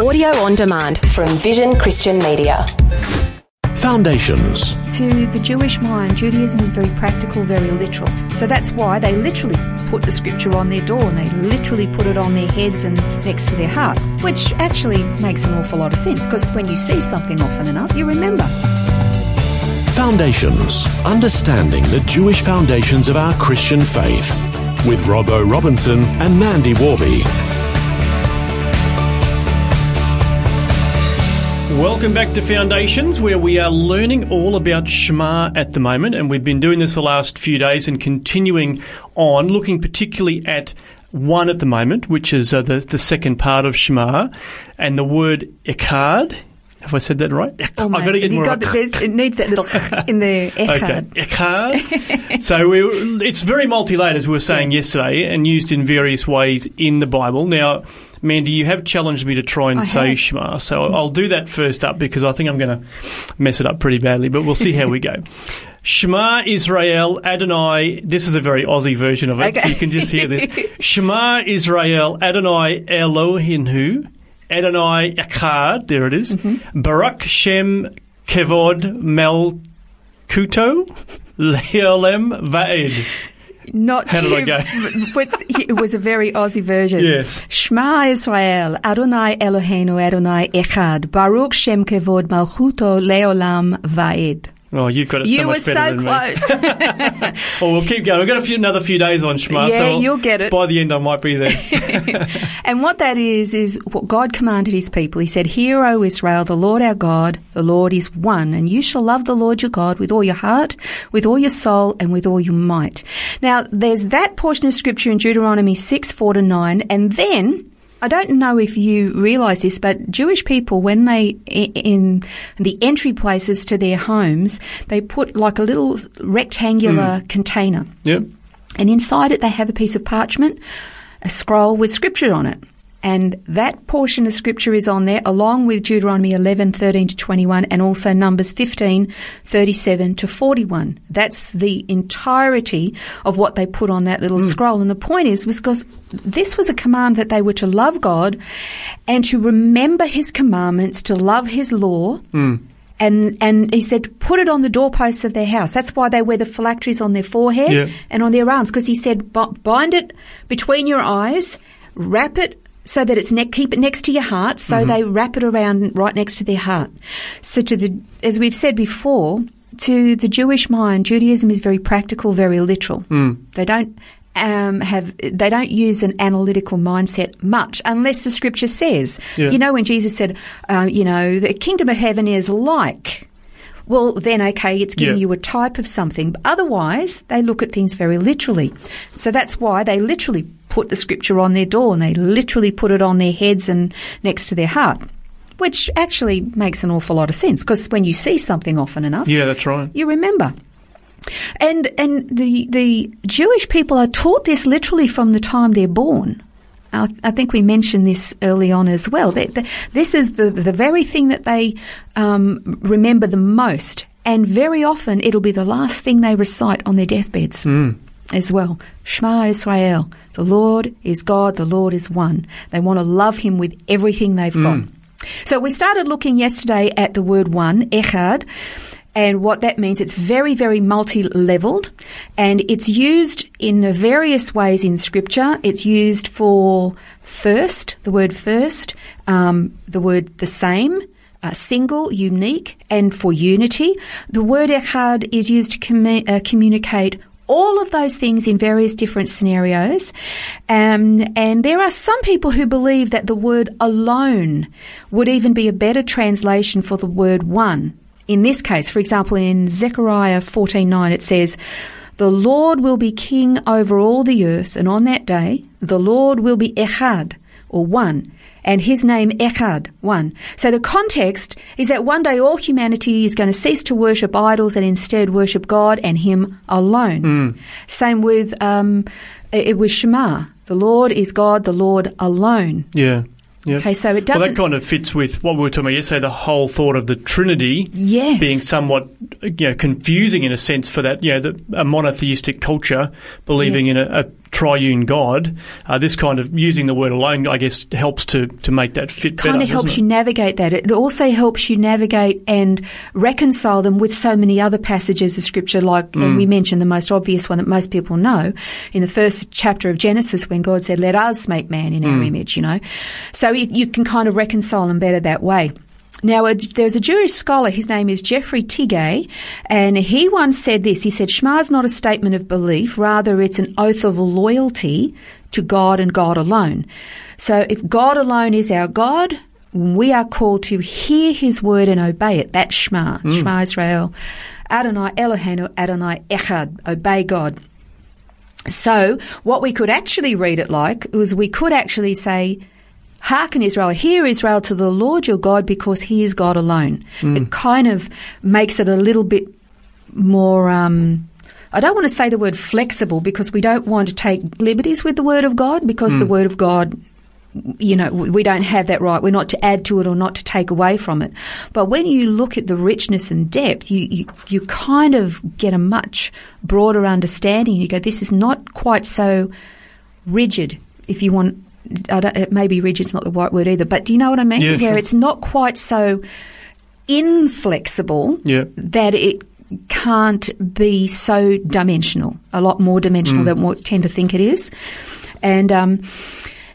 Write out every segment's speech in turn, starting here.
Audio on demand from Vision Christian Media. Foundations. To the Jewish mind, Judaism is very practical, very literal. So that's why they literally put the scripture on their door and they literally put it on their heads and next to their heart, which actually makes an awful lot of sense because when you see something often enough, you remember. Foundations. Understanding the Jewish foundations of our Christian faith. With Robbo Robinson and Mandy Worby. Welcome back to Foundations, where we are learning all about Shema at the moment, and we've been doing this the last few days and continuing on, looking particularly at one at the moment, which is uh, the, the second part of Shema, and the word Echad. Have I said that right? Almost. I've got to get more. got- it needs that little in there. Okay, Echad. Echad. so we, it's very multi-layered, as we were saying yesterday, and used in various ways in the Bible. Now, Mandy, you have challenged me to try and I say have. Shema, so I'll do that first up because I think I'm going to mess it up pretty badly, but we'll see how we go. Shema Israel Adonai. This is a very Aussie version of it. Okay. You can just hear this. Shema Israel Adonai Elohinu Adonai Echad. There it is. Mm-hmm. Barak Shem Kevod Melkuto Leolem Vaed. Not How did I go? it was a very Aussie version. Yes. Shema Israel, Adonai Eloheinu, Adonai Echad, Baruch Shem Kevod Malchuto Leolam Vaed. Oh, you've got it so You were much better so than me. close. Oh, we'll keep going. We've got a few, another few days on Shema. Yeah, so you'll get it. By the end, I might be there. and what that is, is what God commanded his people. He said, Hear, O Israel, the Lord our God, the Lord is one, and you shall love the Lord your God with all your heart, with all your soul, and with all your might. Now, there's that portion of scripture in Deuteronomy 6, 4 to 9, and then I don't know if you realise this, but Jewish people, when they in the entry places to their homes, they put like a little rectangular hmm. container, yep. and inside it they have a piece of parchment, a scroll with scripture on it. And that portion of scripture is on there along with Deuteronomy 11, 13 to 21 and also Numbers 15, 37 to 41. That's the entirety of what they put on that little mm. scroll. And the point is, was because this was a command that they were to love God and to remember His commandments, to love His law. Mm. And, and he said, put it on the doorposts of their house. That's why they wear the phylacteries on their forehead Yeah. and on their arms. Because he said, bind it between your eyes, wrap it so that it's ne- keep it next to your heart. So they wrap it around right next to their heart. So to the, as we've said before, to the Jewish mind, Judaism is very practical, very literal. They don't um, have they don't use an analytical mindset much unless the scripture says. Yeah. You know when Jesus said, uh, you know, the kingdom of heaven is like. Well, then, okay, it's giving Yeah. you a type of something. But otherwise, they look at things very literally. So that's why they literally put the scripture on their door and they literally put it on their heads and next to their heart, which actually makes an awful lot of sense because when you see something often enough, Yeah, that's right. you remember. And and the the Jewish people are taught this literally from the time they're born. I, I think we mentioned this early on as well. This is the the very thing that they um, remember the most, and very often it'll be the last thing they recite on their deathbeds. As well, Shema Israel, the Lord is God, the Lord is one. They want to love Him with everything they've got. So we started looking yesterday at the word one, echad, and what that means. It's very, very multi-leveled, and it's used in various ways in Scripture. It's used for first, the word first, um, the word the same, uh, single, unique, and for unity. The word echad is used to commu- uh, communicate all of those things in various different scenarios. Um, and there are some people who believe that the word alone would even be a better translation for the word one. In this case, for example, in Zechariah 14:9 it says, "The Lord will be king over all the earth, and on that day the Lord will be echad, or one, and his name Echad, one. So the context is that one day all humanity is going to cease to worship idols and instead worship God and Him alone. Same with um, it was Shema. The Lord is God, the Lord alone. Yeah. Yeah. Okay, so it doesn't. Well, that kind of fits with what we were talking about yesterday, the whole thought of the Trinity Yes. being somewhat you know, confusing in a sense for that, you know, the, a monotheistic culture believing Yes. in a, a triune God, uh, this kind of using the word alone, I guess, helps to, to make that fit kind better. of helps you navigate that. It also helps you navigate and reconcile them with so many other passages of scripture, like and Mm. we mentioned the most obvious one that most people know in the first chapter of Genesis when God said, "Let us make man in Mm. our image." You know, so you, you can kind of reconcile them better that way. Now, a, there's a Jewish scholar, his name is Jeffrey Tigay, and he once said this. He said, Shema is not a statement of belief, rather, it's an oath of loyalty to God and God alone. So, if God alone is our God, we are called to hear his word and obey it. That's Shema, hmm. Shema Israel. Adonai Eloheinu, Adonai Echad, obey God. So, what we could actually read it like was we could actually say, Hearken, Israel, hear Israel to the Lord your God because he is God alone. It kind of makes it a little bit more, um, I don't want to say the word flexible because we don't want to take liberties with the word of God because the word of God you know, we we don't have that right. We're not to add to it or not to take away from it. But when you look at the richness and depth, you, you, you kind of get a much broader understanding. You go, this is not quite so rigid, if you want. I don't, it maybe rigid's not the right word either, but do you know what I mean? Yeah, Where sure. it's not quite so inflexible Yeah. that it can't be so dimensional, a lot more dimensional than what we tend to think it is. And um,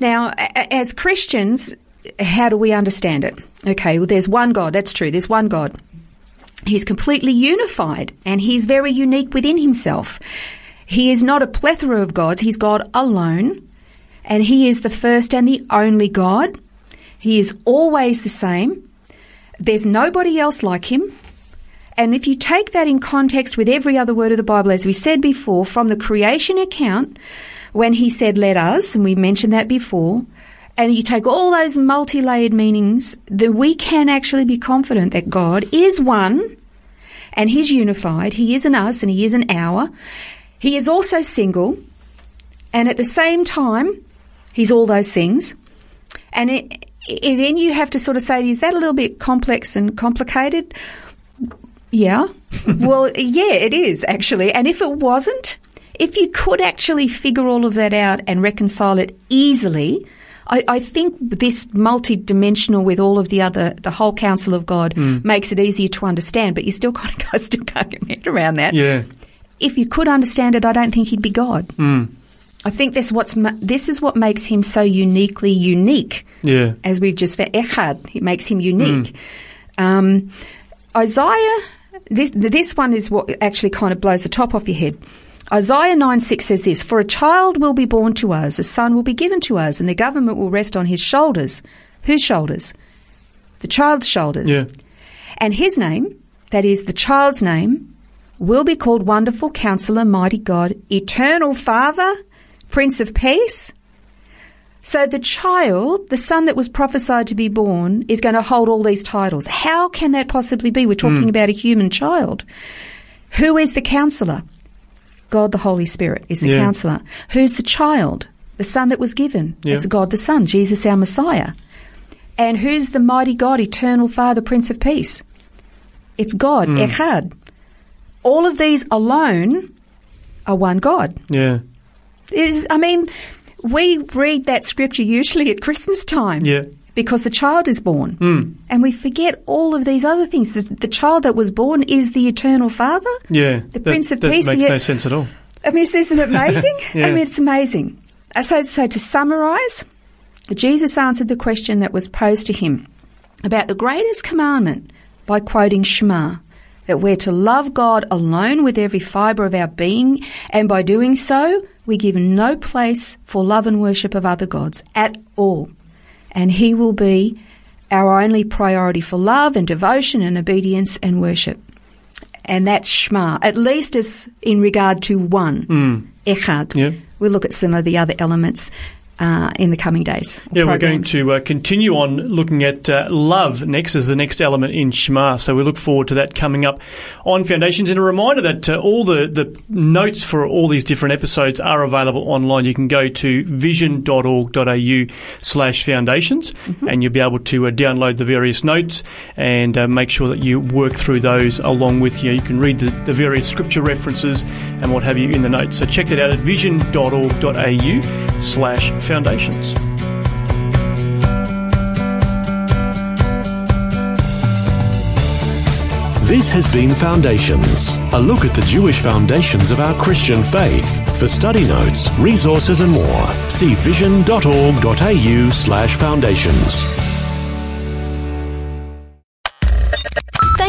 now, a- as Christians, how do we understand it? Okay, well, there's one God. That's true. There's one God. He's completely unified and he's very unique within himself. He is not a plethora of gods. He's God alone and he is the first and the only God. He is always the same. There's nobody else like him. And if you take that in context with every other word of the Bible, as we said before, from the creation account, when he said, let us, and we mentioned that before, and you take all those multi layered meanings, then we can actually be confident that God is one and He's unified. He is an us and He is an our. He is also single, and at the same time, He's all those things. And it, it, then you have to sort of say, is that a little bit complex and complicated? Yeah. well, yeah, it is actually. And if it wasn't, if you could actually figure all of that out and reconcile it easily, I, I think this multi-dimensional with all of the other, the whole counsel of God hmm. makes it easier to understand, but you still kind of still can't get your head around that. Yeah. If you could understand it, I don't think he'd be God. Hmm. I think this what's this is what makes him so uniquely unique Yeah. as we've just found, Echad, it makes him unique. Um, Isaiah, this, this one is what actually kind of blows the top off your head. Isaiah 9 6 says this For a child will be born to us, a son will be given to us, and the government will rest on his shoulders. Whose shoulders? The child's shoulders. Yeah. And his name, that is the child's name, will be called Wonderful Counselor, Mighty God, Eternal Father, Prince of Peace. So the child, the son that was prophesied to be born, is going to hold all these titles. How can that possibly be? We're talking hmm. about a human child. Who is the counselor? God the Holy Spirit is the Yeah. counselor. Who's the child? The son that was given. Yeah. It's God the Son, Jesus our Messiah. And who's the mighty God, eternal Father, Prince of Peace? It's God, hmm. Echad. All of these alone are one God. Yeah. Is I mean, we read that scripture usually at Christmas time. Yeah. Because the child is born. And we forget all of these other things. The, the child that was born is the eternal Father. Yeah. The That- Prince of that Peace, makes the- no sense at all. I mean, isn't it amazing? Yeah. I mean, it's amazing. Uh, So, so to summarise, Jesus answered the question that was posed to him about the greatest commandment by quoting Shema, that we're to love God alone with every fibre of our being, and by doing so, we give no place for love and worship of other gods at all. And He will be our only priority for love and devotion and obedience and worship and that's Shema, at least as in regard to one, hmm. Echad. Yeah. We'll look at some of the other elements uh, in the coming days. Yeah, we're going to uh, continue on looking at uh, love next as the next element in Shema. So we look forward to that coming up on Foundations. And a reminder that uh, all the, the notes for all these different episodes are available online. You can go to vision.org.au slash foundations and you'll be able to uh, download the various notes and uh, make sure that you work through those along with you. You can read the, the various scripture references and what have you in the notes. So check that out at vision.org.au slash foundations. This has been Foundations, a look at the Jewish foundations of our Christian faith. For study notes, resources and more, see vision.org.au slash foundations.